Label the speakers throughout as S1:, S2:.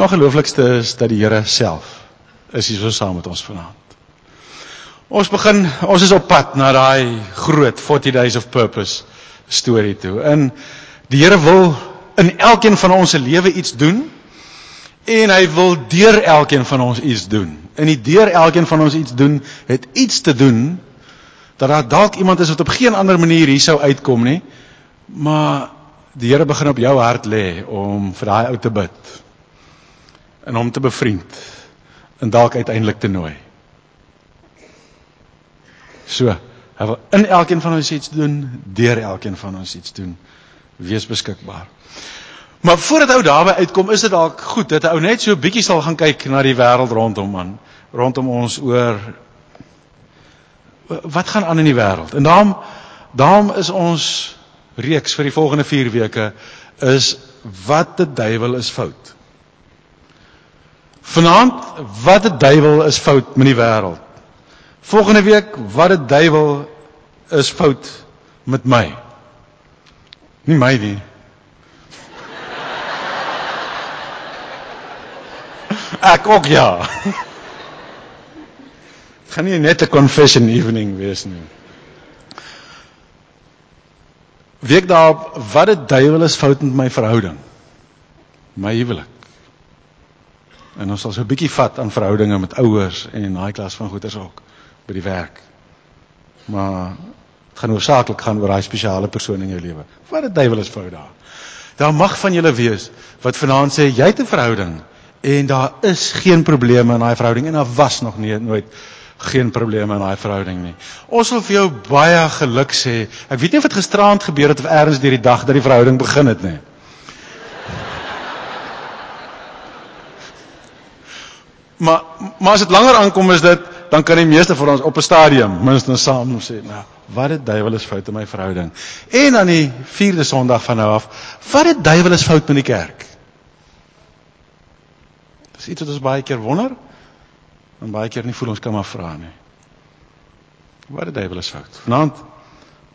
S1: Die ongelooflikste is dat die Here self is hier so saam met ons vanaand. Ons begin, ons is op pad na daai groot 40 days of purpose storie toe. In die Here wil in elkeen van ons se lewe iets doen en hy wil deur elkeen van ons iets doen. En die deur elkeen van ons iets doen het iets te doen dat daar dalk iemand is wat op geen ander manier hier sou uitkom nie. Maar die Here begin op jou hart lê om vir daai ou te bid. En hom te bevriend en dalk uiteindelik te nooi. So, hy wil in elkeen van ons iets doen, deur elkeen van ons iets doen. Wees beskikbaar. Maar voordat ou daarby uitkom, is dit dalk goed dat ou net so 'n bietjie sal gaan kyk na die wêreld rondom aan, rondom ons oor wat gaan aan in die wêreld. En daarom daarom is ons reeks vir die volgende 4 weke is wat die duiwel is fout. Vanaand wat die duiwel is fout met die wêreld. Volgende week wat die duiwel is fout met my. Nie my nie. Ek ook ja. Gaan nie net 'n confession evening wees nie. Week daarop wat die duiwel is fout met my verhouding. My huwelik. En ons sal so 'n bietjie vat aan verhoudinge met ouers en daai klas van goeters ook by die werk. Maar dit gaan oorsaaklik gaan oor daai spesiale persoon in jou lewe. Wat die duiwel is fout daar. Daar mag van julle wees wat vanaand sê jy het 'n verhouding en daar is geen probleme in daai verhouding en daar was nog nie nooit geen probleme in daai verhouding nie. Ons wil vir jou baie geluk sê. Ek weet nie of dit gisteraand gebeur het of eers deur die dag dat die verhouding begin het nie. Maar maar as dit langer aankom is dit dan kan die meeste van ons op 'n stadium minstens saam sê, nou, wat die duiwel is fout in my verhouding. En aan die 4de Sondag van nou af, wat die duiwel is fout met die kerk. Dis iets wat ons baie keer wonder en baie keer nie voel ons kan maar vra nie. Wat die duiwel is fout. Vanaand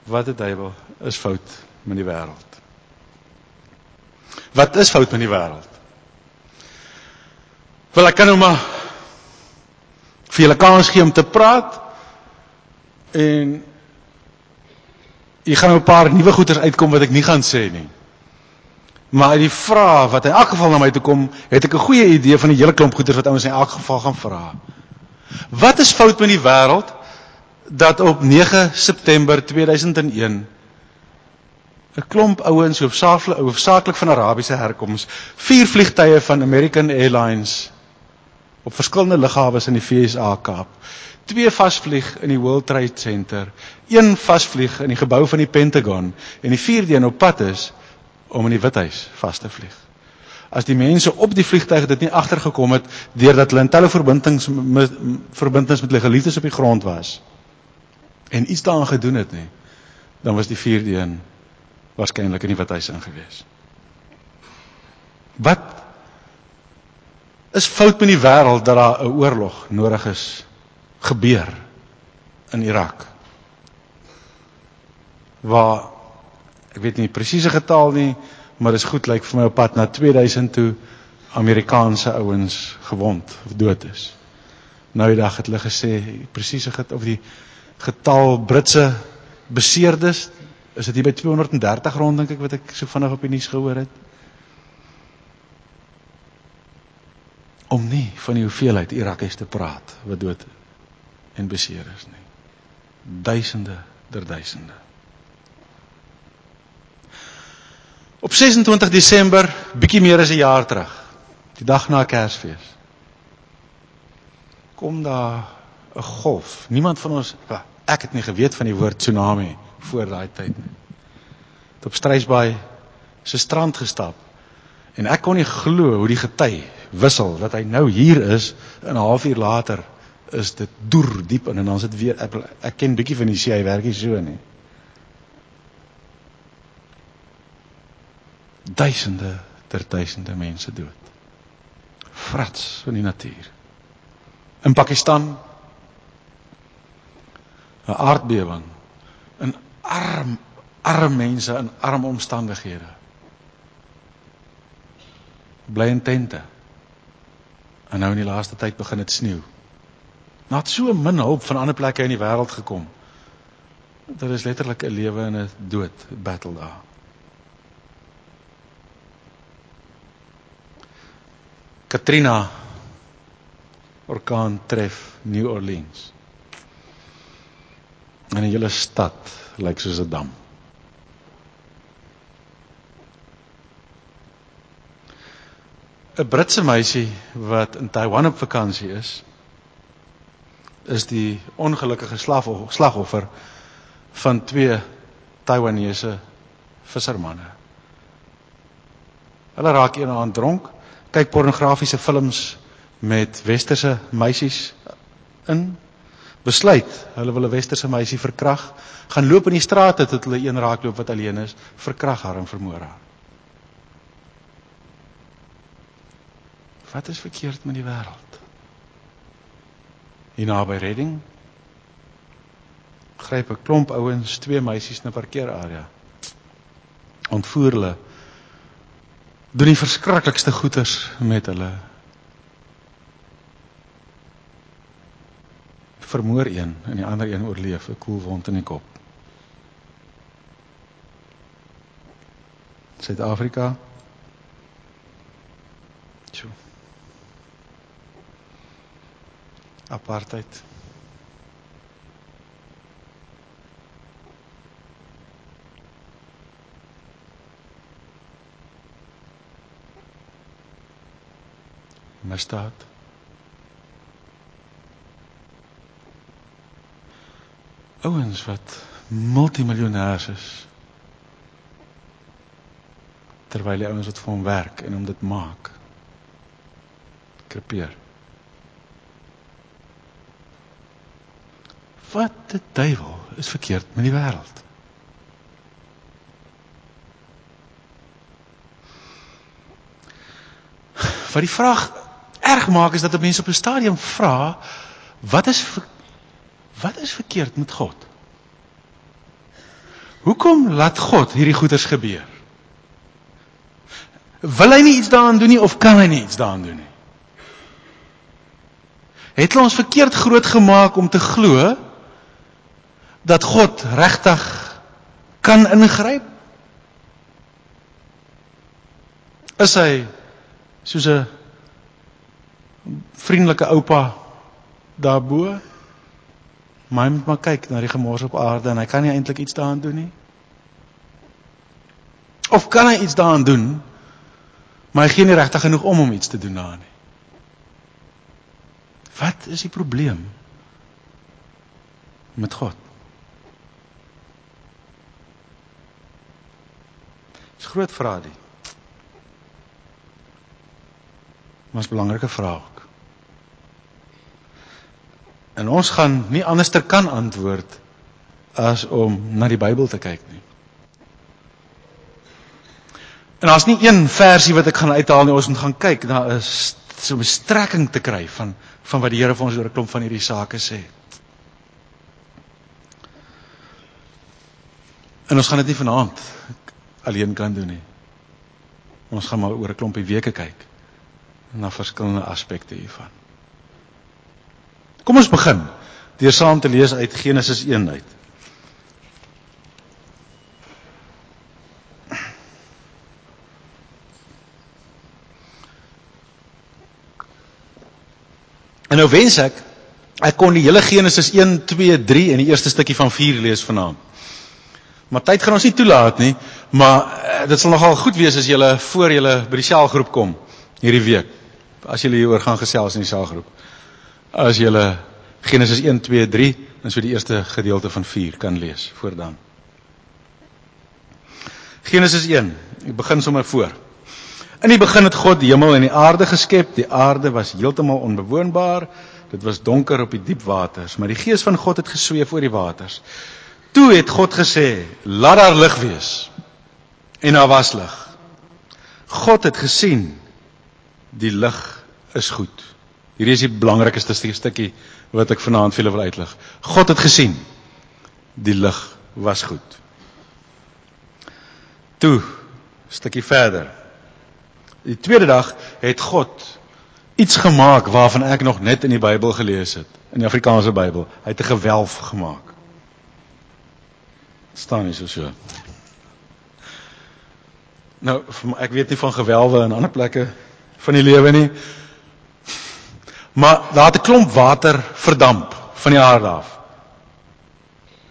S1: wat die duiwel is fout met die wêreld. Wat is fout met die wêreld? Wel ek kan nou maar vir julle kans gee om te praat en jy gaan nou 'n paar nuwe goeters uitkom wat ek nie gaan sê nie. Maar uit die vrae wat in elk geval na my toe kom, het ek 'n goeie idee van die hele klomp goeters wat ouens in elk geval gaan vra. Wat is fout met die wêreld dat op 9 September 2001 'n klomp ouens hoofsaaklik hoofsaaklik van Arabiese herkoms, vier vliegtye van American Airlines op verskillende lughawes in die VSA Kaap. Twee vasvlieg in die World Trade Center, een vasvlieg in die gebou van die Pentagon en die vierde een op pad is om in die Withuis vas te vlieg. As die mense op die vliegtuig dit nie agtergekom het deurdat hulle in met verbindings met hulle geliefdes op die grond was en iets daaraan gedoen het nie, dan was die vierde een waarskynlik in die Withuis ingewees. Wat is fout met die wêreld dat daar 'n oorlog nodig is gebeur in Irak. Waar ek weet nie presiese getal nie, maar dit is goed lyk vir my op pad na 2000 toe Amerikaanse ouens gewond of dood is. Nou die dag het hulle gesê presiese getal of die getal Britse beseerdes is dit hier by 230 rond dink ek wat ek so vinnig op die nuus gehoor het. Om nie van die hoeveelheid Irakies te praat wat dood en beseer is nie. Duisende der duisende. Op 26 Desember, bietjie meer as 'n jaar terug, die dag na Kersfees, kom daar 'n golf. Niemand van ons, ek het nie geweet van die woord tsunami voor daai tyd nie. Het op Strysbaai se strand gestap en ek kon nie glo hoe die gety wissel dat hy nou hier is en 'n halfuur later is dit doer diep in en dan sit weer ek, ek ken bietjie van die hy werk hier so nie. Duisende ter duisende mense dood. Frats van die natuur. In Pakistan 'n aardbewing in arm arm mense in arm omstandighede bly in tente En nou in die laaste tyd begin dit sneeu. Naat so min hulp van ander plekke in die wêreld gekom. Dit is letterlik 'n lewe en 'n dood battle daar. Katrina orkaan tref New Orleans. En die hele stad lyk soos 'n dam. 'n Britse meisie wat in Taiwan op vakansie is, is die ongelukkige slagoffer van twee Taiwanese vissermanne. Hulle raak eendag dronk, kyk pornografiese films met westerse meisies in besluit hulle wil 'n westerse meisie verkrag, gaan loop in die strate tot hulle een raakloop wat alleen is, verkrag haar en vermoor haar. Wat is verkeerd met die wêreld? Hier naby Redding gryp 'n klomp ouens twee meisies in 'n parkeerarea. Ontvoer hulle. Doen die verskriklikste goeters met hulle. Vermoor een en die ander een oorleef 'n koel wond in die kop. Suid-Afrika. Sjoe. Apartheid. misdaad. Ouens wat multimiljonêers is. Terwyl die ouens wat vir hom werk en hom dit maak. Krepeer. Die duiwel is verkeerd met die wêreld? Wat die vraag erg maak is dat mense op 'n stadium vra wat is wat is verkeerd met God? Hoekom laat God hierdie goeters gebeur? Wil hy nie iets daaraan doen nie of kan hy nie iets daaraan doen nie? Het hulle ons verkeerd groot gemaak om te glo dat God regtig kan ingryp? Is hy soos 'n vriendelike oupa daarbo. Maar hy moet maar kyk na die gemors op aarde en hy kan nie eintlik iets daaraan doen nie. Of kan hy iets daaraan doen? Maar hy gee nie regtig genoeg om om iets te doen daaraan nie. Wat is die probleem met God? Dis groot vrae dit. Maar 'n belangrike vraag. En ons gaan nie anderster kan antwoord as om na die Bybel te kyk nie. En daar's nie een versie wat ek gaan uithaal nie, ons moet gaan kyk na 'n so 'n strekking te kry van van wat die Here vir ons oor 'n klomp van hierdie sake sê. En ons gaan dit nie vanaand alleen kan doen nie. Ons gaan maar oor 'n klompie weke kyk na verskillende aspekte hiervan. Kom ons begin deur saam te lees uit Genesis 1 uit. En nou wens ek ek kon die hele Genesis 1 2 3 en die eerste stukkie van 4 lees vanaand. Maar tyd gaan ons nie toelaat nie, maar uh, dit sal nogal goed wees as julle voor julle by die selgroep kom hierdie week. As julle hieroor gaan gesels in die selgroep as jy Genesis 1 2 3 en so die eerste gedeelte van 4 kan lees voor dan. Genesis 1. Ek begin sommer voor. In die begin het God die hemel en die aarde geskep. Die aarde was heeltemal onbewoonbaar. Dit was donker op die diep waters, maar die gees van God het gesweef oor die waters. Toe het God gesê: "Laat daar lig wees." En daar was lig. God het gesien die lig is goed. Hierdie is die belangrikste stukkie wat ek vanaand vir julle wil uitlig. God het gesien die lig was goed. Toe stukkie verder. Die tweede dag het God iets gemaak waarvan ek nog net in die Bybel gelees het, in die Afrikaanse Bybel. Hy het 'n gewelf gemaak. staan nie so so. Nou, ek weet nie van gewelwe in ander plekke van die lewe nie. Maar daar het 'n klomp water verdamp van die aarde af.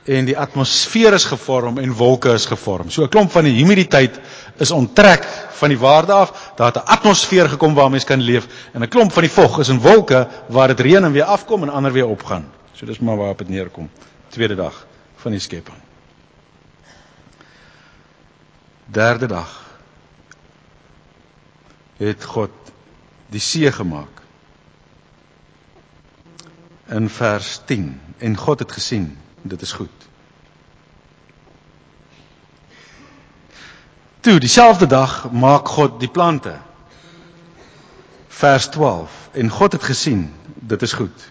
S1: En die atmosfeer is gevorm en wolke is gevorm. So 'n klomp van die humiditeit is onttrek van die waarde af. Daar het 'n atmosfeer gekom waar mense kan leef en 'n klomp van die vog is in wolke waar dit reën en weer afkom en ander weer opgaan. So dis maar waarop dit neerkom. Tweede dag van die skepping. Derde dag het God die see gemaak. In vers 10 en God het gesien dit is goed. Toe dieselfde dag maak God die plante. Vers 12 en God het gesien dit is goed.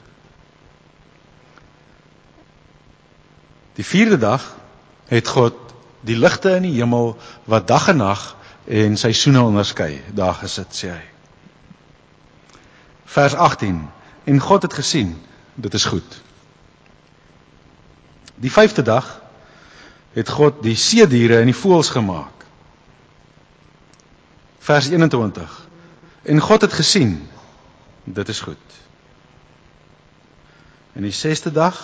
S1: Die vierde dag het God die ligte in die hemel wat dag en nag en seisoene onderskei daar gesit sê hy. Vers 18 en God het gesien dit is goed. Die vyfde dag het God die see diere en die voëls gemaak. Vers 21 en God het gesien dit is goed. En die sesde dag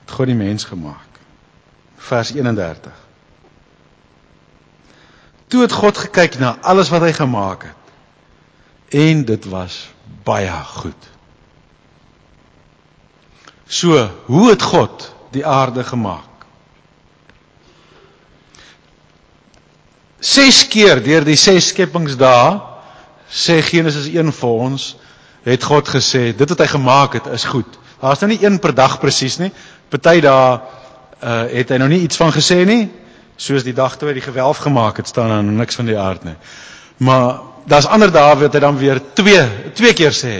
S1: het God die mens gemaak. Vers 31 Toe het God gekyk na alles wat hy gemaak het en dit was baie goed. So, hoe het God die aarde gemaak? Ses keer deur die ses skepingsdae sê Genesis 1 vir ons het God gesê dit wat hy gemaak het is goed. Daar's nou nie een per dag presies nie. Party dae uh, het hy nou nie iets van gesê nie soos die dag toe hy die gewelf gemaak het staan dan niks van die aard nie. Maar daar's ander dae wat hy dan weer twee twee keer sê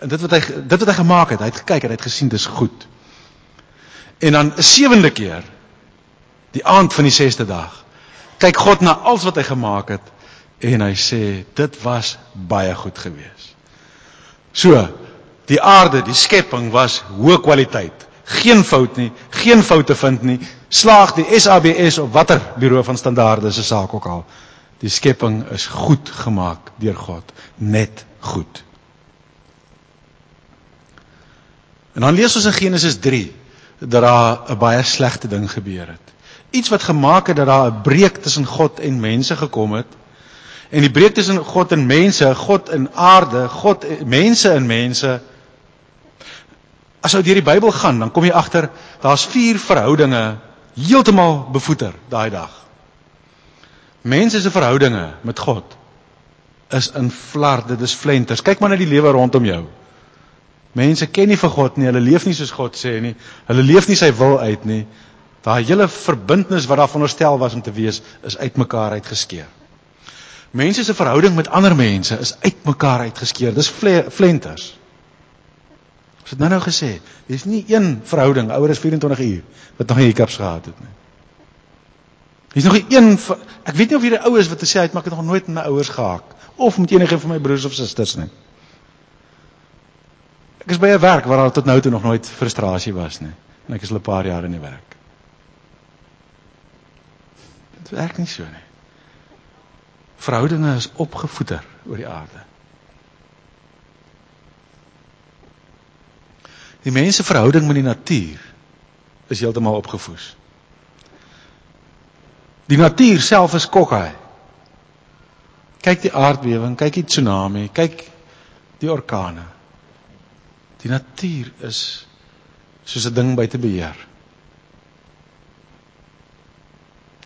S1: en dit wat hy dit wat hy gemaak het, hy het gekyk en hy het gesien dis goed. En dan 'n sewende keer die aand van die 6ste dag kyk God na alles wat hy gemaak het en hy sê dit was baie goed geweest. So, die aarde, die skepping was hoë kwaliteit geen fout nie, geen foute vind nie. Slaag die SABS of watter bureau van standaarde se saak ook al. Die skepping is goed gemaak deur God, net goed. En dan lees ons in Genesis 3 dat daar 'n baie slegte ding gebeur het. Iets wat gemaak het dat daar 'n breuk tussen God en mense gekom het. En die breuk tussen God en mense, God en aarde, God mense en mense As jy deur die Bybel gaan, dan kom jy agter daar's vier verhoudinge heeltemal bevoeter daai dag. Mense se verhoudinge met God is in flarde, dis flenters. Kyk maar na die lewe rondom jou. Mense ken nie vir God nie, hulle leef nie soos God sê nie. Hulle leef nie sy wil uit nie. Daai hele verbintenis wat daar veronderstel was om te wees, is uitmekaar uitgeskeur. Mense se verhouding met ander mense is uitmekaar uitgeskeur. Dis flenters. Ons het nou-nou gesê, dis nie een verhouding ouer as 24 uur wat nog nie hiccups gehad het nie. Dis nog een ek weet nie of hierdie ouers wat sê hy het maar ek het nog nooit met my ouers gehaak of met enige van my broers of susters nie. Ek is by 'n werk waar daar tot nou toe nog nooit frustrasie was nie. En ek is al 'n paar jaar in die werk. Dit werk nie so nie. Verhoudinge is opgevoeder oor die aarde. Die mense verhouding met die natuur is heeltemal opgevoes. Die natuur self is kokkie. Kyk die aardbewing, kyk die tsunami, kyk die orkane. Die natuur is soos 'n ding buite beheer.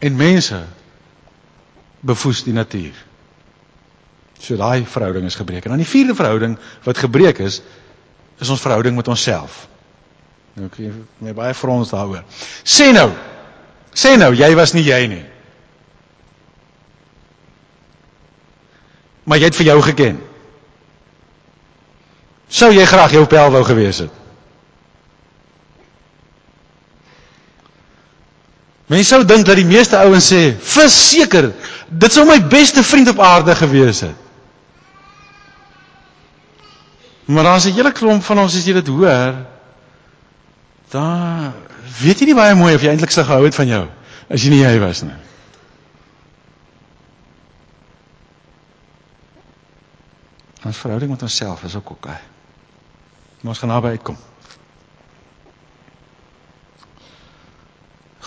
S1: En mense bevoes die natuur. So daai verhouding is gebreek. En dan die vierde verhouding wat gebreek is, is ons verhouding met onsself. Nou gee my baie frons daaroor. Sê nou. Sê nou jy was nie jy nie. Maar jy het vir jou geken. Sou jy graag jou pel wou gewees het? Mense sou dink dat die meeste ouens sê, "Verseker, dit sou my beste vriend op aarde gewees het." Maar daar's 'n hele klomp van ons as jy dit hoor, dan weet jy nie baie mooi of jy eintlik sou gehou het van jou as jy nie hy was nie. Ons verhouding met onsself is ook oké. Okay. Maar ons gaan naby uitkom.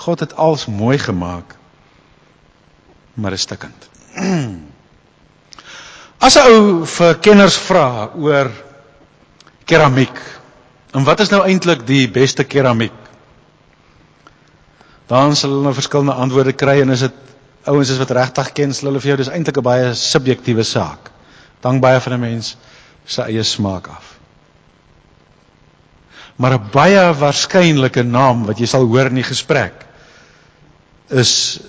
S1: God het alles mooi gemaak, maar is stikkend. As 'n ou vir kenners vra oor keramiek, en wat is nou eintlik die beste keramiek? Dan sal hulle nou verskillende antwoorde kry en as dit ouens is wat regtig ken, sal hulle vir jou dis eintlik 'n baie subjektiewe saak. Dan baie van 'n mens se eie smaak af. Maar 'n baie waarskynlike naam wat jy sal hoor in die gesprek is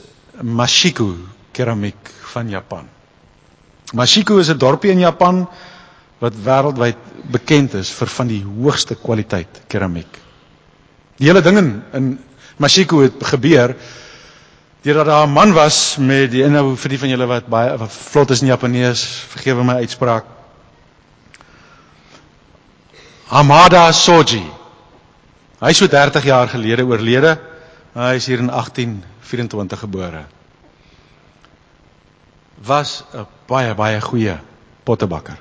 S1: Mashiko keramiek van Japan. Mashiko is 'n dorpie in Japan wat wêreldwyd bekend is vir van die hoogste kwaliteit keramiek. Die hele ding in, in Mashiko het gebeur deurdat daar 'n man was met die nou vir die van julle wat baie wat vlot is in Japanees, vergewe my uitspraak. Hamada Soji. Hy is so 30 jaar gelede oorlede. Hy is hier in 1824 gebore. Was 'n baie baie goeie pottebakker.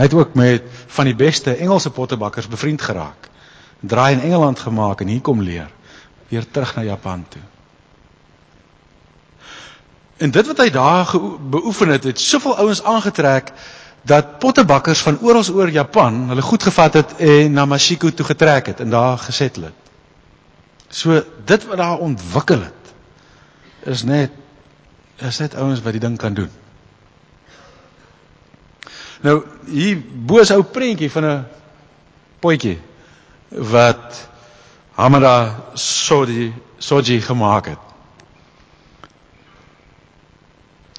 S1: Hy het ook met van die beste Engelse pottebakkers bevriend geraak. Draai in Engeland gemaak en hier kom leer weer terug na Japan toe. En dit wat hy daar beoefen het, het soveel ouens aangetrek dat pottebakkers van oral oor Japan hulle goed gevat het en na Mashiko toe getrek het en daar gesettel het. So dit wat daar ontwikkel het is net is net ouens wat die ding kan doen. Nou hier bo is ou prentjie van 'n potjie wat Hamada Soji Soji gemaak het.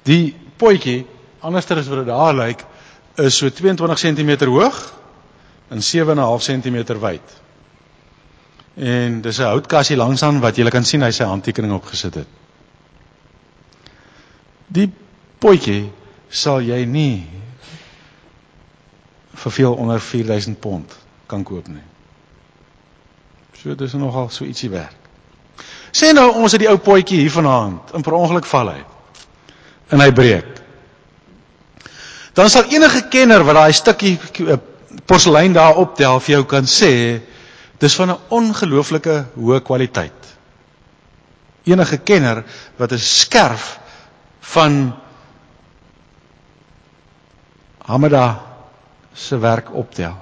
S1: Die potjie, anderster as wat dit daar lyk, is so 22 cm hoog en 7.5 cm wyd. En dis 'n houtkassie langsaan wat jy kan sien hy sy handtekening opgesit het. Die potjie sal jy nie vir veel onder 4000 pond kan koop nie. So dis nogal so ietsie werk. Sê nou ons het die ou potjie hier vanaand in per ongeluk val hy. En hy breek. Dan sal enige kenner wat daai stukkie eh, porselein daar optel vir jou kan sê dis van 'n ongelooflike hoë kwaliteit. Enige kenner wat 'n skerf van Hamada se werk optel,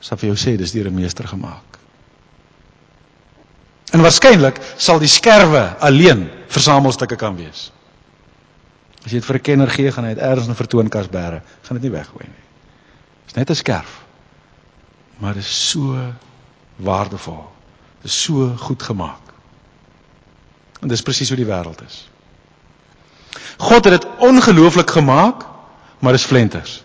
S1: sal vir jou sê dis deur 'n meester gemaak. En waarskynlik sal die skerwe alleen versamelstukke kan wees. As jy dit vir 'n kenner gee, gaan hy dit eers in 'n vertoonkas bære, gaan dit nie weggooi nie. Dis net 'n skerf. Maar dit is so waardevol. Dit is so goed gemaak. En dis presies hoe die wêreld is. God het dit ongelooflik gemaak, maar dis flenters.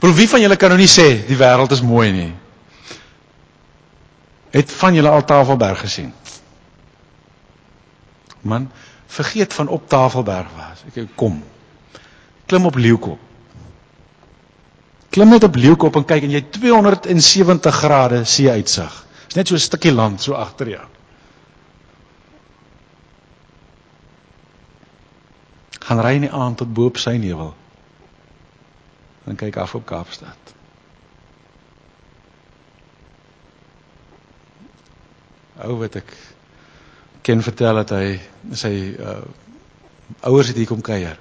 S1: Bro, wie van julle kan nou nie sê die wêreld is mooi nie? Het van julle al Tafelberg gesien? Man, vergeet van op Tafelberg was. Ek kom. Klim op Leeukop. Klim net op Leeukop en kyk en jy 270 grade see uitsig. Dis net so 'n stukkie land so agter jou. Gaan ry in die aand tot bo op sy nevel en kyk af op Kaapstad. Ou wat ek ken vertel dat hy sy uh, ouers het hier kom kuier.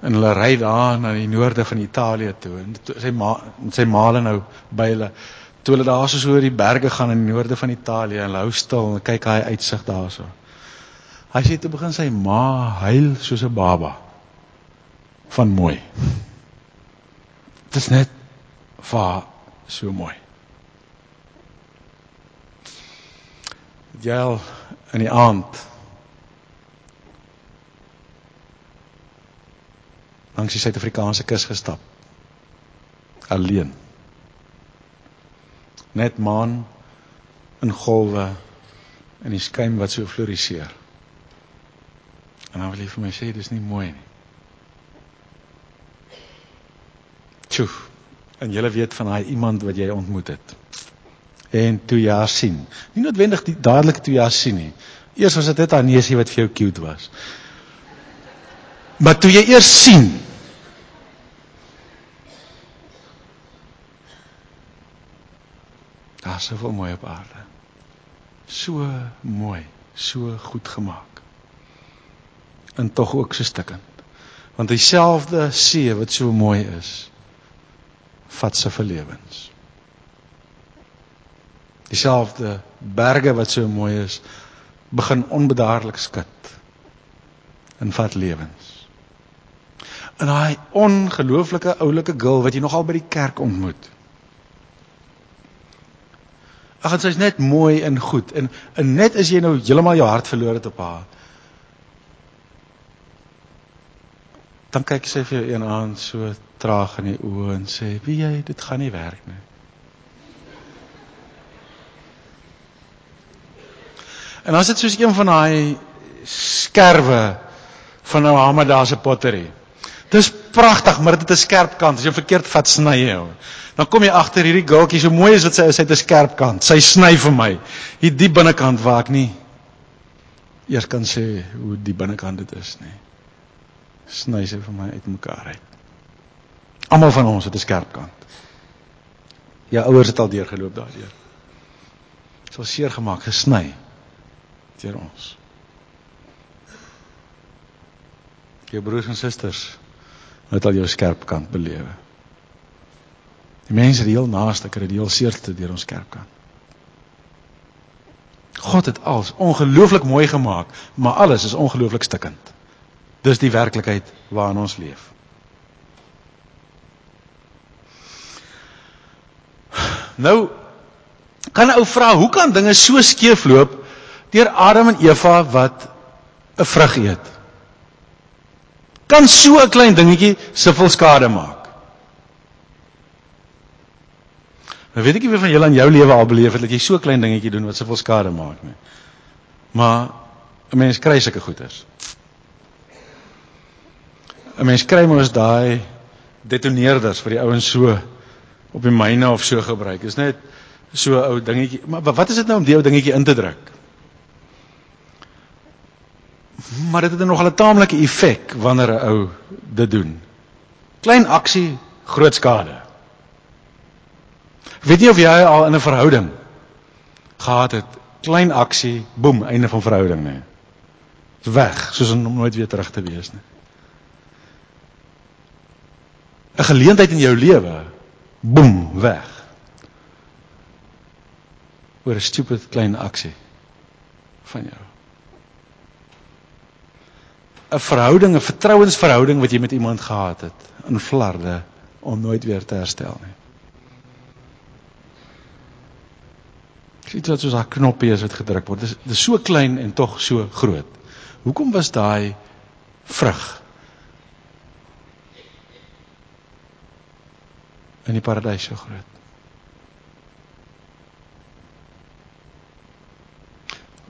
S1: En hulle ry daar na die noorde van Italië toe en to, sy ma sy maale nou by hulle toe hulle daar so oor die berge gaan in die noorde van Italië en hou stil en kyk hy uitsig daarso. Hy sê toe begin sy ma huil soos 'n baba van mooi. Dit is net vir so mooi. Jy in die aand langs die Suid-Afrikaanse kus gestap. Alleen. Net maan in golwe in die skyn wat so floriseer. En dan wil jy vir my sê dis nie mooi nie. Sjoe. En jy weet van daai iemand wat jy ontmoet het. En toe jy haar sien. Nie noodwendig dadelik toe jy haar sien nie. Eers was dit net haar neusie wat vir jou cute was. Maar toe jy eers sien Daar's soveel mooi op aarde. So mooi, so goed gemaak. En tog ook so stikkend. Want dieselfde see wat so mooi is, vat se verlewens. Dieselfde berge wat so mooi is, begin onbedaarlik skud en vat lewens. En daai ongelooflike oulike girl wat jy nogal by die kerk ontmoet. Ag, sy's net mooi en goed en, en net as jy nou heeltemal jou hart verloor het op haar. Dan kyk sy vir jou een aand so traag in die oë en sê: "Wie jy, dit gaan nie werk nie." En dan sit soos een van daai skerwe van nou Hamada se pottery. Dis pragtig, maar dit het 'n skerp kant. As jy verkeerd vat, sny jy hom. Dan kom jy agter hierdie gaaltjie so mooi as wat sy is, hy het 'n skerp kant. Sy sny vir my. Hier die binnekant waar ek nie eers kan sê hoe die binnekant dit is nie. Sny sy vir my uitmekaar uit. Almal van ons het 'n skerp kant. Jou ouers het al deurgeloop daardeur. So seer gemaak, gesny deur ons. Jou broers en susters het al jou skerp kant belewe. Die mense die heel naaste kry die heel seerste deur ons skerp kant. God het alles ongelooflik mooi gemaak, maar alles is ongelooflik stikkend. Dis die werklikheid waarin ons leef. Nou kan 'n ou vra, hoe kan dinge so skeefloop deur Adam en Eva wat 'n vrug eet? kan so 'n klein dingetjie soveel skade maak. Nou weet ek nie wie van julle in jou lewe al beleef het dat jy so 'n klein dingetjie doen wat soveel skade maak nie. Maar 'n mens kry sulke goeters. 'n Mens kry mos daai detoneerders vir die ouens so op die myne of so gebruik. Dis net so 'n ou dingetjie. Maar wat is dit nou om die ou dingetjie in te druk? maar dit het nog 'n taamlike effek wanneer 'n ou dit doen. Klein aksie, groot skade. Weet jy of jy al in 'n verhouding gehad het? Klein aksie, boem, einde van verhouding nie. Dis weg, soos om nooit weer terug te wees nie. 'n Geleentheid in jou lewe, boem, weg. oor 'n stupid klein aksie van jou. 'n verhouding, 'n vertrouensverhouding wat jy met iemand gehad het in flarde om nooit weer te herstel nie. Dit is soos 'n knoppie as dit gedruk word. Is, dit is so klein en tog so groot. Hoekom was daai vrug in die paradys so groot?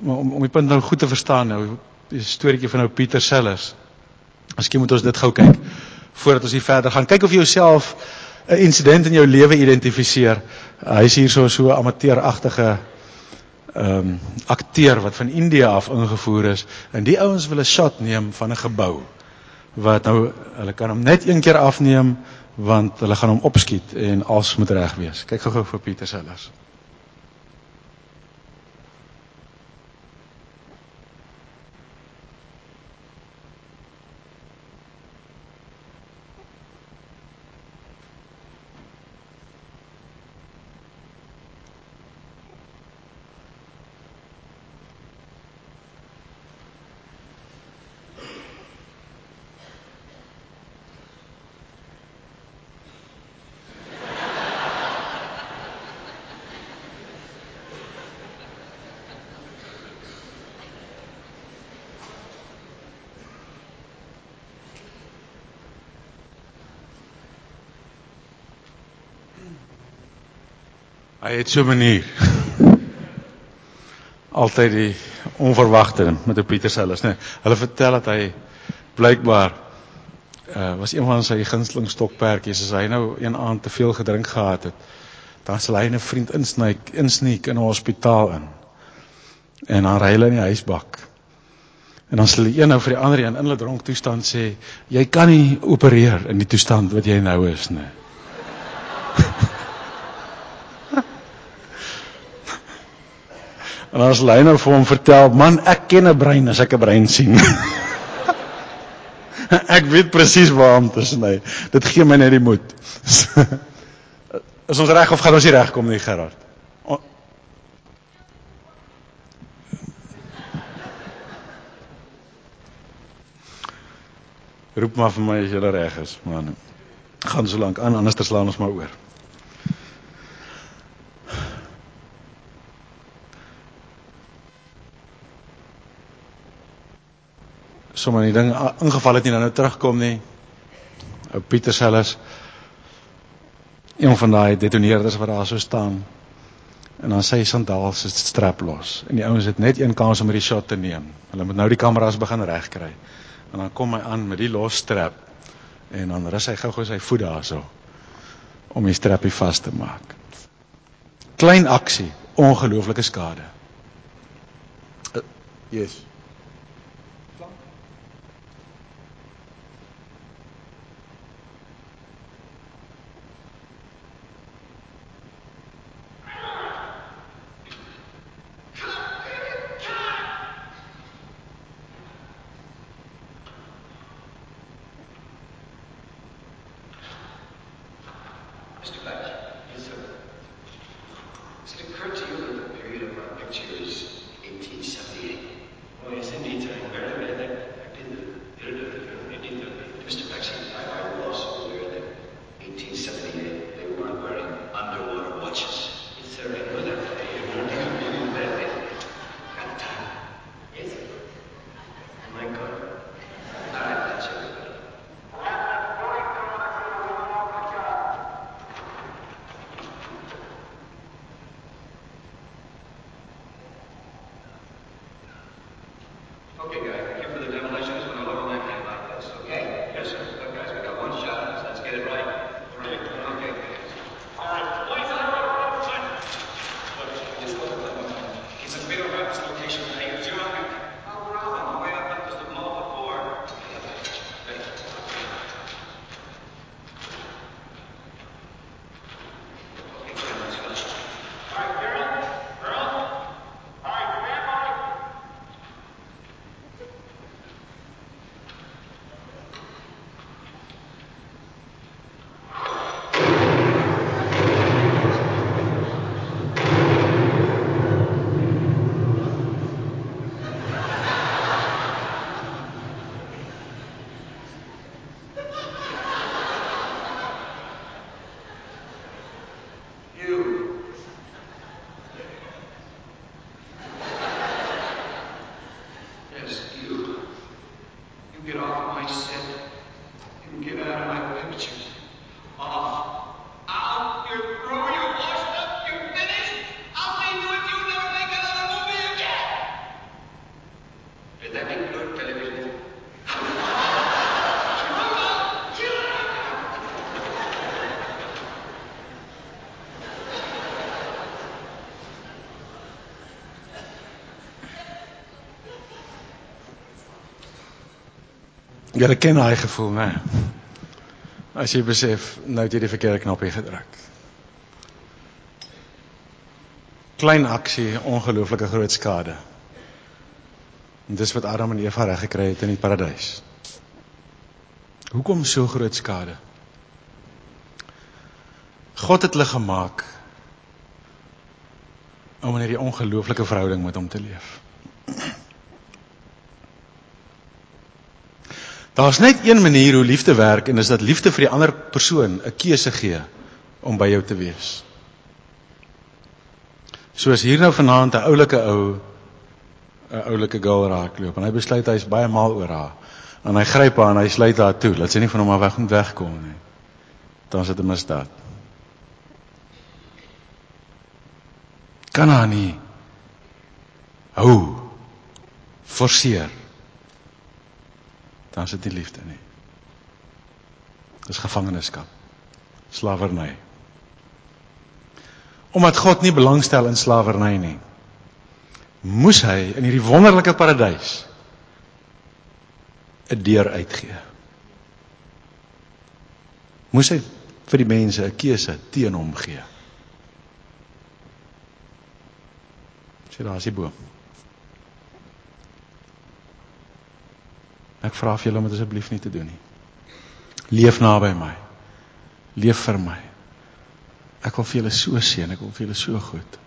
S1: Maar om om die punt nou goed te verstaan nou, die storieetjie van nou Pieter Sellers. Miskien moet ons dit gou kyk voordat ons hier verder gaan. Kyk of jy jouself 'n insident in jou lewe identifiseer. Hy is hier so so amateuragtige ehm um, akteur wat van Indië af ingevoer is en die ouens wil 'n shot neem van 'n gebou wat nou hulle kan hom net een keer afneem want hulle gaan hom opskiet en alles moet reg wees. Kyk gou-gou vir Pieter Sellers. So 'n manier. Altyd die onverwagte met op Pieter Sellers, né? Nee, hulle vertel dat hy blykbaar uh was een van sy gunsteling stokperdjies as hy nou een aand te veel gedrink gehad het dan sal hy 'n vriend insnyk insneek in 'n hospitaal in en dan ry hulle in die huisbak en dan sal die een nou vir die ander een in hulle dronk toestand sê jy kan nie opereer in die toestand wat jy nou is nie En as Lynor vir hom vertel, man, ek ken 'n brein as ek 'n brein sien. ek weet presies waar om te sny. Dit gee my net die moed. is ons reg of gaan ons nie regkom nie, Gerard? Roep maar vir my as jy reg is, man. Gaan so lank aan, anders slaan ons maar oor. Sommer die ding ingeval het nie dan nou terugkom nie. Ou Pieter Sellers een van daai detoneerders wat daar so staan. En dan sê hy sandaal se strap los. En die ouens het net een kans om hierdie shot te neem. Hulle moet nou die kameras begin regkry. En dan kom hy aan met die los strap en dan rus hy gou-gou sy voet daarso om die strappie vas te maak. Klein aksie, ongelooflike skade. Uh, yes. Jy ken daai gevoel, né? As jy besef nou het jy die verkeerde knoppie gedruk. Klein aksie, ongelooflike groot skade. En dis wat Adam en Eva reg gekry het in die paradys. Hoekom so groot skade? God het hulle gemaak om in hierdie ongelooflike verhouding met hom te leef. Daar's net een manier hoe liefde werk en dis dat liefde vir die ander persoon 'n keuse gee om by jou te wees. Soos hier nou vanaand 'n oulike ou 'n oulike girl raakloop en hy besluit hy's baie mal oor haar. En hy gryp haar en hy sluit haar toe. Laat sy nie van hom af weg moet wegkom nie. Dan is dit 'n misdaad. Kan haar nie hou forceer dan is dit nie liefde nie. Dis gevangenskap. Slawerny. Omdat God nie belangstel in slawerny nie, moes hy in hierdie wonderlike paradys 'n deur uitgee. Moes hy vir die mense 'n keuse teen hom gee. Sien daar is die boom. Ek vra vir julle om dit asseblief nie te doen nie. Leef naby my. Leef vir my. Ek wil vir julle so seën, ek wil vir julle so goed.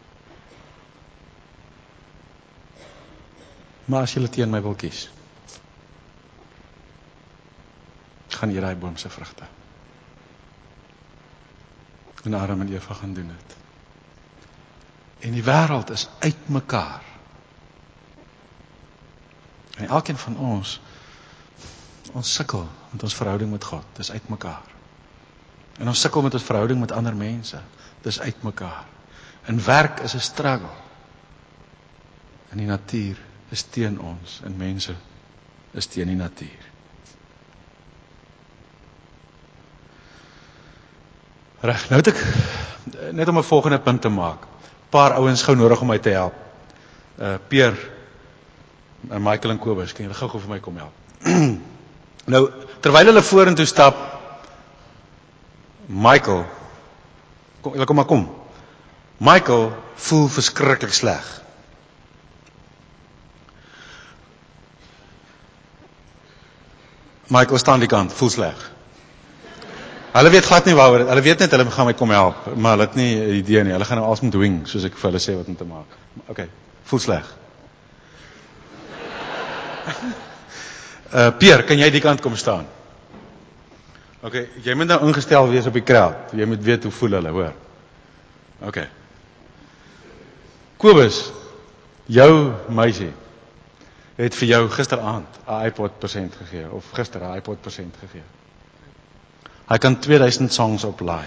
S1: Maar as julle teen my wil kies, gaan jy daai boom se vrugte. En Adam en Eva gaan doen dit. En die wêreld is uitmekaar. En elkeen van ons ons sukkel met ons verhouding met God. Dis uitmekaar. En ons sukkel met ons verhouding met ander mense. Dis uitmekaar. In werk is 'n struggle. In die natuur is teen ons en mense is teen die natuur. Reg, nou het ek net om 'n volgende punt te maak. Paar ouens gou nodig om my te help. Uh Peer en Michael en Kobus, kan julle gou-gou vir my kom help? nou, terwyl hulle vorentoe stap, Michael kom, julle kom maar kom. Michael voel verskriklik sleg. Michael staan die kant, voel sleg. Hulle weet glad nie waaroor dit. Hulle weet net hulle gaan my kom help, maar hulle het nie 'n idee nie. Hulle gaan nou alsem dwing soos ek vir hulle sê wat om te maak. OK. Voel sleg. Uh Pier, kan jy die kant kom staan? OK, jy moet nou ingestel wees op die crowd. Jy moet weet hoe voel hulle, hoor. OK. Kobus, jou meisie het vir jou gisteraand 'n iPod persent gegee of gister 'n iPod persent gegee. Hy kan 2000 songs oplaai.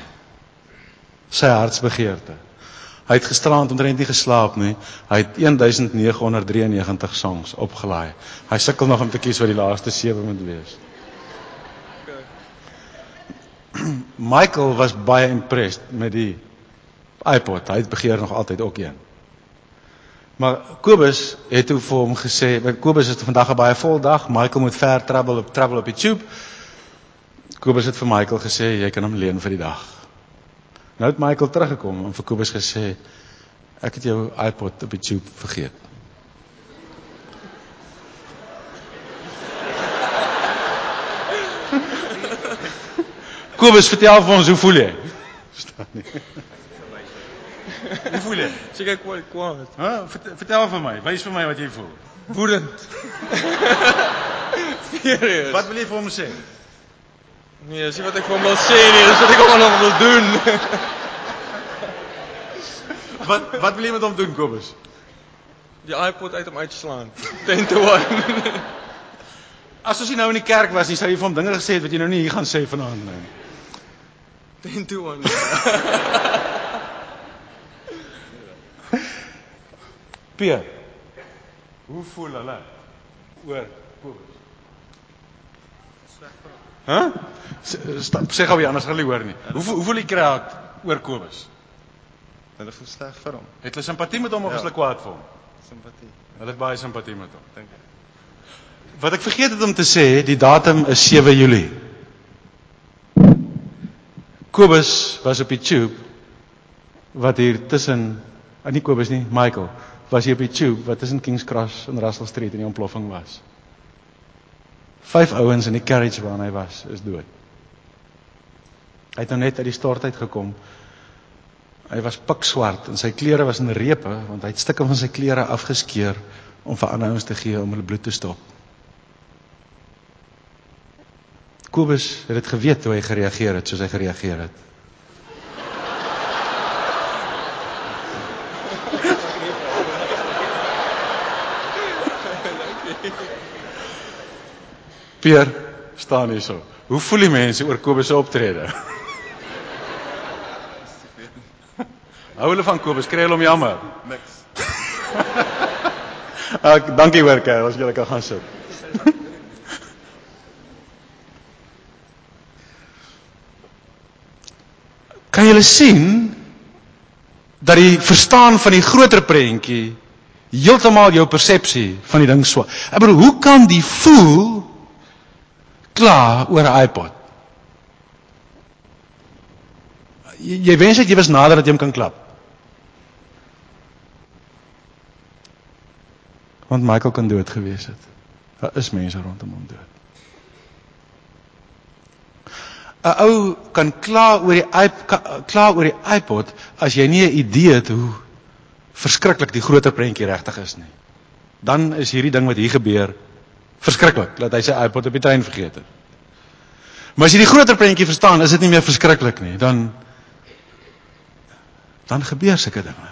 S1: Sy hartsbegeerte. Hy het gisterand omtrent nie geslaap nie. Hy het 1993 songs opgelaai. Hy sukkel nog om te kies wat die laaste 7 moet wees. Michael was baie impressed met die iPod. Hy het begeer nog altyd ook een. Maar Kobus het toe vir hom gesê, Kobus het vandag 'n baie vol dag. Michael moet ver travel op travel op die tube. Kobus het vir Michael gesê jy kan hom leen vir die dag. Nou het Michael teruggekom en vir Kobus gesê ek het jou iPod op die tube vergeet. Kobus vertel vir ons hoe voel jy? Verstaan nie. Hoe voel jy?
S2: Seker kwaad kwaad.
S1: Hæ? Vertel vir my, wys vir my wat jy voel.
S2: Woedend. Serieus.
S1: Wat wil jy vir hom sê?
S2: Nee, dis nie wat ek vir hom wil sê nie, dis wat ek hom nog wil doen.
S1: Wat wat wil jy met hom doen, Kobus?
S2: Die iPod uit hom uitslaan. 10 to 1.
S1: As ons nie nou in die kerk was nie, sou jy vir hom dinge gesê het wat jy nou nie hier gaan sê vanaand nie.
S2: 10 to 1.
S1: Pier. Hoe voel hulle oor Kobus? Hæ? Huh? Sê gou weer anders gaan hulle hoor nie. Hoe hoe voel die kraak oor Kobus?
S2: Hulle voel sleg vir hom.
S1: Het hulle simpatie met hom of
S2: Ja.
S1: is hulle kwaad vir hom?
S2: Simpatie.
S1: Hulle het baie simpatie met hom.
S2: Dink ek.
S1: Wat ek vergeet het om te sê, die datum is 7 Julie. Kobus was op die tube wat hier tussen ah, nie Kobus nie, Michael was hier op die tube wat tussen Kings Cross en Russell Street in die ontploffing was. Vyf ouens in die carriage waarin hy was is dood. Hy het nou net uit die stort uit gekom. Hy was pikswart en sy klere was in repe want hy het stukke van sy klere afgeskeur om vir ander te gee om hulle bloed te stop. Kobus het dit geweet toe hy gereageer het soos hy gereageer het. Pier staan hierso. Hoe voel die mense oor Kobus se optrede? Hou hulle van Kobus, kry hulle hom jammer.
S2: Niks.
S1: Ek dankie hoor kerel, as jy kan gaan sit. Kan julle sien dat die verstaan van die groter prentjie heeltemal jou persepsie van die ding swaar. Ek bedoel, hoe kan die voel kla oor 'n iPod? Jy, jy wens dat jy was nader dat jy hom kan klap. Want Michael kan dood gewees het. Daar is mense rondom hom dood. 'n Ou kan kla oor die iPod, kla oor die iPod as jy nie 'n idee het hoe verskriklik die groter prentjie regtig is nie. Dan is hierdie ding wat hier gebeur verskriklik dat hy sy iPod op die trein vergeet het. Maar as jy die groter prentjie verstaan, is dit nie meer verskriklik nie. Dan dan gebeur sulke dinge.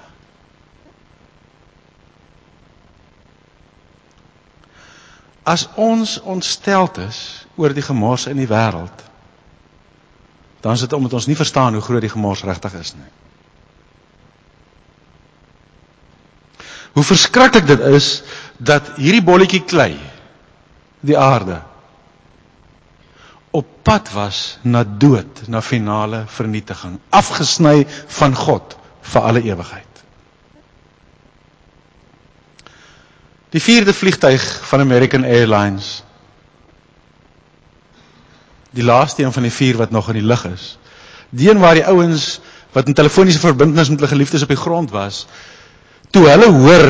S1: As ons ontsteld is oor die gemors in die wêreld, dan is dit omdat ons nie verstaan hoe groot die gemors regtig is nie. Hoe verskriklik dit is dat hierdie bolletjie klei, die aarde, op pad was na dood, na finale vernietiging, afgesny van God vir alle ewigheid. Die vierde vliegtyg van American Airlines. Die laaste een van die vier wat nog in die lug is. Die een waar die ouens wat in telefoniese verbintenis met hulle geliefdes op die grond was, toe hulle hoor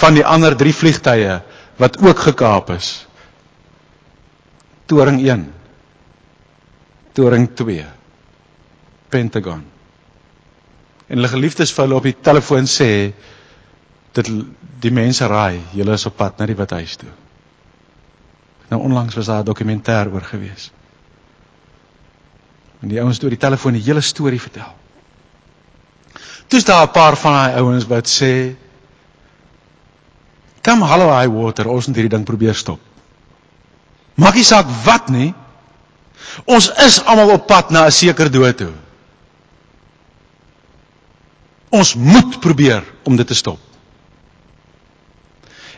S1: van die ander drie vliegtye wat ook gekaap is. Toring 1. Toring 2. Pentagon. En hulle geliefdes vir hulle op die telefoon sê dit die mense raai, julle is op pad na die Withuis toe. Nou onlangs was daar 'n dokumentêr oor gewees. En die ouens het oor die telefoon die hele storie vertel. Toe's daar 'n paar van daai ouens wat sê Kom hallo high water, ons moet hierdie ding probeer stop. Maak nie saak wat nie. Ons is almal op pad na 'n sekere dood toe. Ons moet probeer om dit te stop.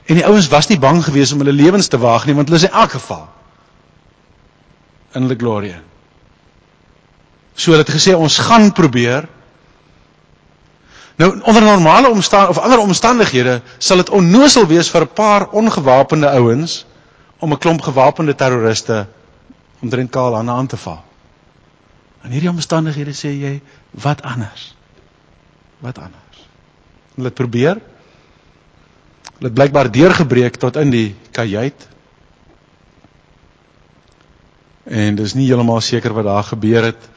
S1: En die ouens was nie bang geweest om hulle lewens te waag nie want hulle is in elk geval in die glorie. So hulle het gesê ons gaan probeer. Nou onder normale omstandighede of ander omstandighede sal dit onnosel wees vir 'n paar ongewapende ouens om 'n klomp gewapende terroriste omtrent kaal aan aan te val. In hierdie omstandighede sê jy wat anders? Wat anders? Hulle het probeer Hulle het blykbaar deurgebreek tot in die kajuit. En dis nie heeltemal seker wat daar gebeur het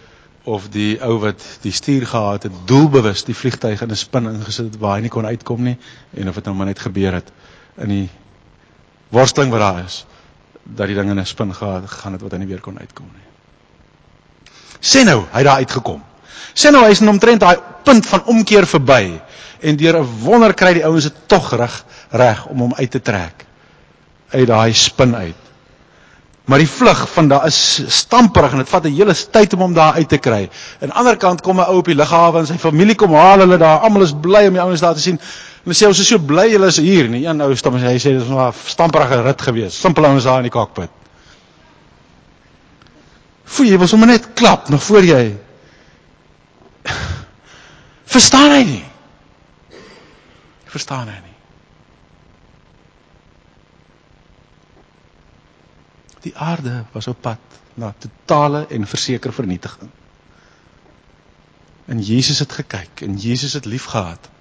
S1: of die ou wat die stuur gehad het doelbewus die vliegtyg in 'n spin ingesit het waar hy nie kon uitkom nie en of dit nou maar net gebeur het in die worsteling wat daar is dat die ding in 'n spin gegaan het wat hy nie weer kon uitkom nie. Sê nou, hy het daar uitgekom. Sê nou hy's omtrent daai punt van omkeer verby en deur 'n wonder kry die ouens dit tog reg reg om hom uit te trek uit daai spin uit. Maar die vlug van daar is stamperig en dit vat 'n hele tyd om hom daar uit te kry. Aan die ander kant kom 'n ou op die lughawe en sy familie kom haal hulle daar. Almal is bly om die ouens daar te sien. Hulle sê ons is so bly julle is hier nie. Een ou stam en hy sê dit was 'n stamperige rit geweest. Simpel ouens daar in die cockpit. Foei, jy was sommer net klap nog voor jy. Verstaan hy nie? Verstaan hy nie? Die aarde was op pad na totale en versekerde vernietiging. En Jesus het gekyk en Jesus het liefgehad.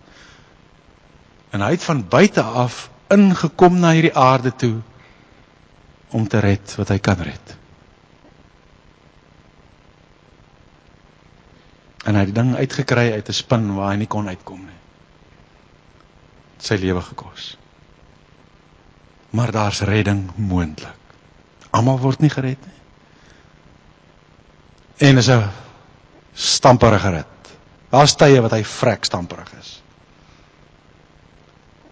S1: En hy het van buite af ingekom na hierdie aarde toe om te red wat hy kan red. En hy het die ding uitgekry uit 'n spin waar hy nie kon uitkom nie. Sy lewe gekos. Maar daar's redding moontlik. Almal word nie gered nie. En is 'n stamperige rit. Daar's tye wat hy vrek stamperig is.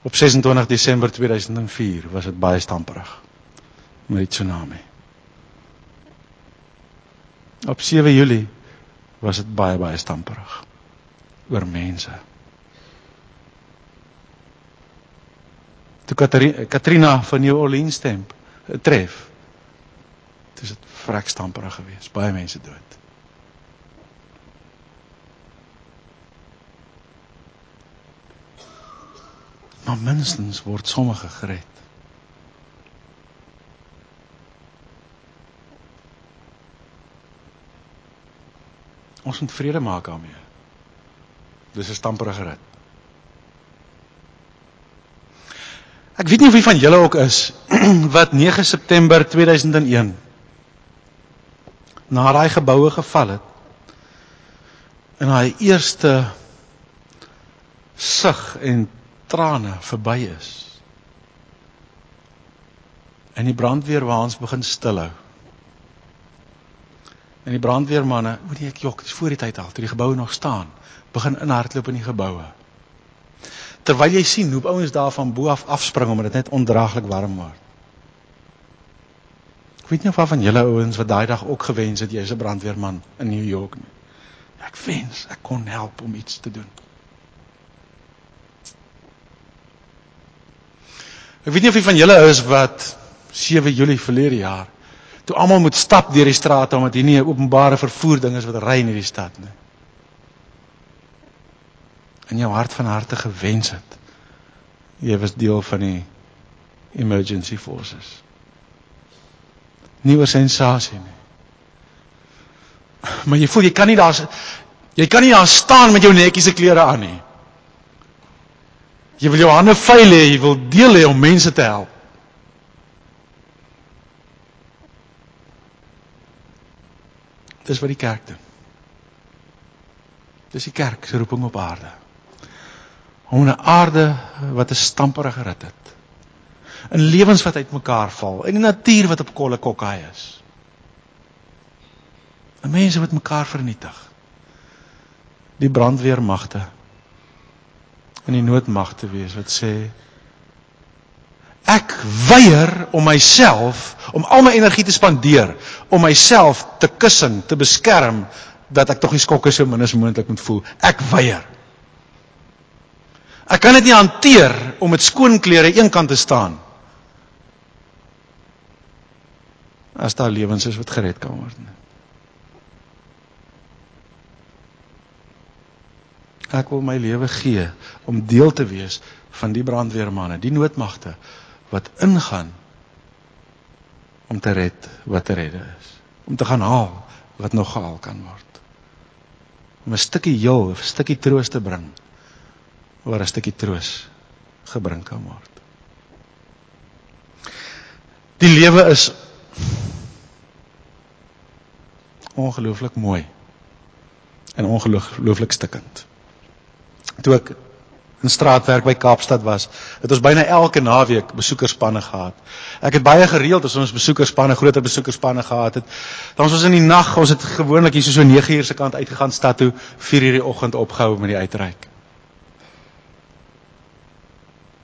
S1: Op 26 Desember 2004 was dit baie stamperig met die tsunami. Op 7 Julie was dit baie baie stamperig oor mense. Toe Katrina van New Orleans stem tref dis dit vrek stamperig geweest. Baie mense dood. Maar minstens word sommige gered. Ons moet vrede maak daarmee. Dis 'n stamperige rit. Ek weet nie wie van julle ook is wat 9 September 2001 na daai geboue geval het. En daai eerste sug en trane verby is. En die brandweerwaans begin stilhou. En die brandweermanne, moet ek jok, dis voor die tyd al, toe die geboue nog staan, begin inhardloop in die geboue. Terwyl jy sien hoe ouens daar van bo af afspring omdat dit net ondraaglik warm word. Ek weet nie of van julle ouens wat daai dag ook gewens het jy's 'n brandweerman in New York nie. Ek wens ek kon help om iets te doen. Ek weet nie of van julle is wat 7 Julie verlede jaar toe almal moet stap deur die strate omdat hier nie 'n openbare vervoer ding is wat ry in hierdie stad nie. In jou hart van harte gewens het jy was deel van die emergency forces. Nuwe sensasie nie. Maar jy voel jy kan nie daar jy kan nie daar staan met jou netjiese klere aan nie. Jy wil jou hande vuil hê, jy wil deel hê om mense te help. Dis wat die kerk doen. Dis die kerk se roeping op aarde. Om 'n aarde wat 'n stamperige rit het. 'n Lewens wat uitmekaar val en 'n natuur wat op kolle kokkai is. 'n Mense wat mekaar vernietig. Die brandweermagte en die noodmagte wees wat sê Ek weier om myself om al my energie te spandeer om myself te kussing, te beskerm dat ek tog nie skokke so min as moontlik moet voel. Ek weier. Ek kan dit nie hanteer om met skoon klere eenkant te staan. As daar lewens is wat gered kan word. Ek wil my lewe gee om deel te wees van die brandweermanne, die noodmagte wat ingaan om te red wat te redde is. Om te gaan haal wat nog gehaal kan word. Om 'n stukkie heel, 'n stukkie troos te bring waar 'n stukkie troos gebring kan word. Die lewe is ongelooflik mooi en ongelooflik stikkend. Toe ek in straatwerk by Kaapstad was, het ons byna elke naweek besoekerspanne gehad. Ek het baie gereeld as ons besoekerspanne, groter besoekerspanne gehad het, dan was ons in die nag, ons het gewoonlik hier so so 9 uur se kant uitgegaan stad toe, 4 uur die oggend opgehou met die uitreik.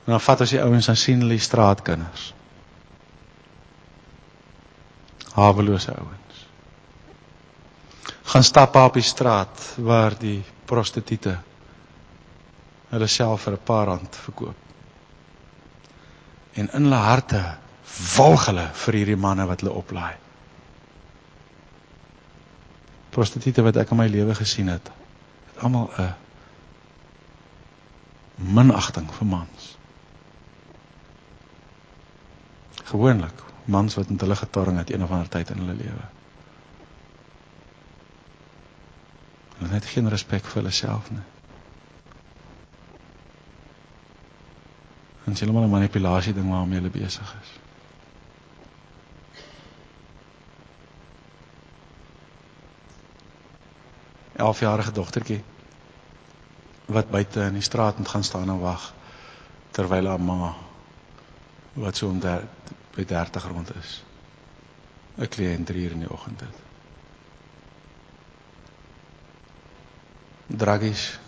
S1: En dan vat ons die ouens aan sien hulle die straatkinders. Hawelose ouens. Gaan stap op die straat waar die prostituie hulle self vir 'n paar rand verkoop. En in hulle harte walg hulle vir hierdie manne wat hulle oplaai. Prostituie wat ek in my lewe gesien het, het almal 'n minagting vir mans. Gewoonlik mans wat met hulle getorring het een of ander tyd in hulle lewe. Hulle het geen respek vir hulle self nie. En dis heeltemal 'n manipulasie ding waarmee hulle besig is. Elfjarige dogtertjie wat buite in die straat moet gaan staan en wag terwyl haar ma wat so om der, by 30 rond is 'n kliënt 3 uur in die oggend het. Draggies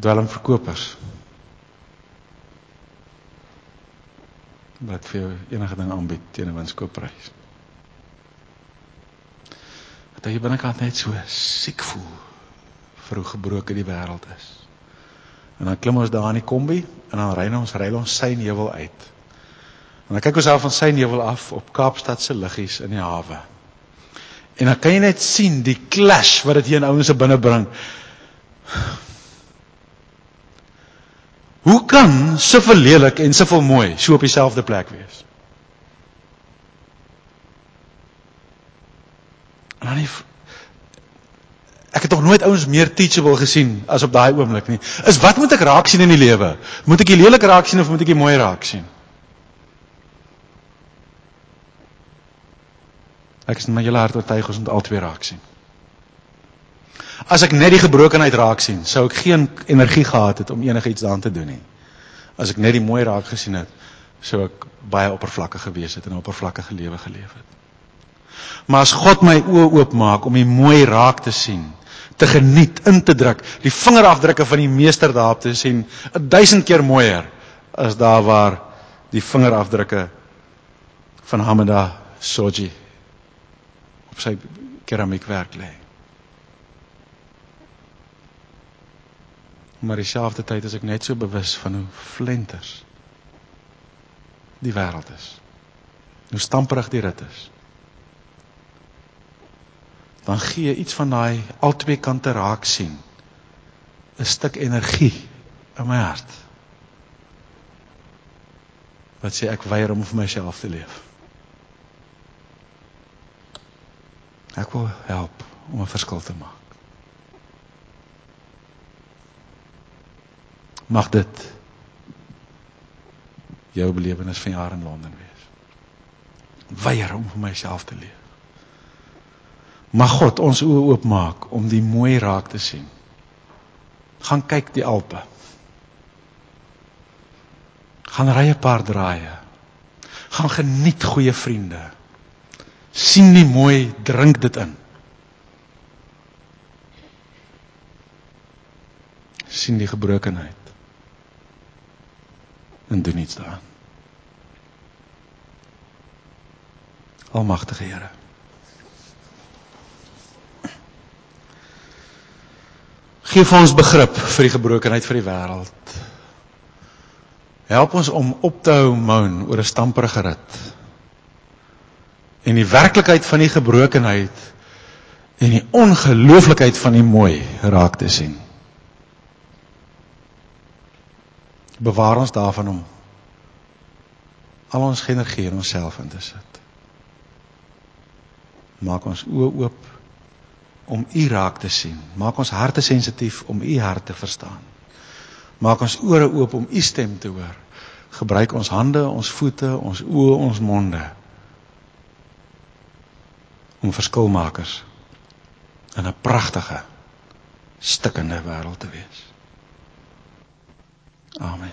S1: dwelmverkopers wat vir enige ding aanbied teen 'n winskoopprys. Dat jy binnekant net so siek voel vir hoe gebroke die wêreld is. En dan klim ons daar in die kombi en dan ry ons ry ons sy nevel uit. En dan kyk ons af van sy nevel af op Kaapstad se liggies in die hawe. En dan kan jy net sien die clash wat dit hier in ouens se binne bring. Hoe kan soveel lelik en soveel mooi so op dieselfde plek wees? Dan die Ek het nog nooit ouens meer teachable gesien as op daai oomblik nie. Is wat moet ek raak sien in die lewe? Moet ek die lelik raak sien of moet ek die mooi raak sien? Ek is in my hele hart oortuig ons moet albei raak sien. As ek net die gebrokenheid raak sien, sou ek geen energie gehad het om enigiets daaraan te doen nie. As ek net die mooi raak gesien het, sou ek baie oppervlakkig gewees het en 'n oppervlakkige lewe geleef het. Maar as God my oë oopmaak om die mooi raak te sien, te geniet, in te druk, die vingerafdrukke van die meester daarop te sien, 'n duisend keer mooier as daar waar die vingerafdrukke van Hamada Soji op sy keramiekwerk lê. Maar dieselfde tyd is ek net so bewus van hoe flenters die wêreld is. Hoe stamperig die rit is dan gee iets van daai albei kante raak sien 'n stuk energie in my hart. Wat sê ek weier om vir myself te leef. Ek wil help om 'n verskil te maak. Mag dit jou belewenis van jaar in Londen wees. Weier om vir myself te leef. Mag God ons oë oopmaak om die mooi raak te sien. Gaan kyk die Alpe. Gaan ry 'n paar draaie. Gaan geniet goeie vriende. sien die mooi, drink dit in. sien die gebrokenheid. En doen iets daaraan. Almagtige Here. Geef ons begrip vir die gebrokenheid vir die wêreld. Help ons om op te hou moan oor 'n stamperige rit. En die werklikheid van die gebrokenheid en die ongelooflikheid van die mooi raak te sien. Bewaar ons daarvan om al ons energie in onsself in te sit. Maak ons oë oop om u raak te sien. Maak ons harte sensitief om u hart te verstaan. Maak ons ore oop om u stem te hoor. Gebruik ons hande, ons voete, ons oë, ons monde om verskilmakers in 'n pragtige stikkende wêreld te wees. Amen.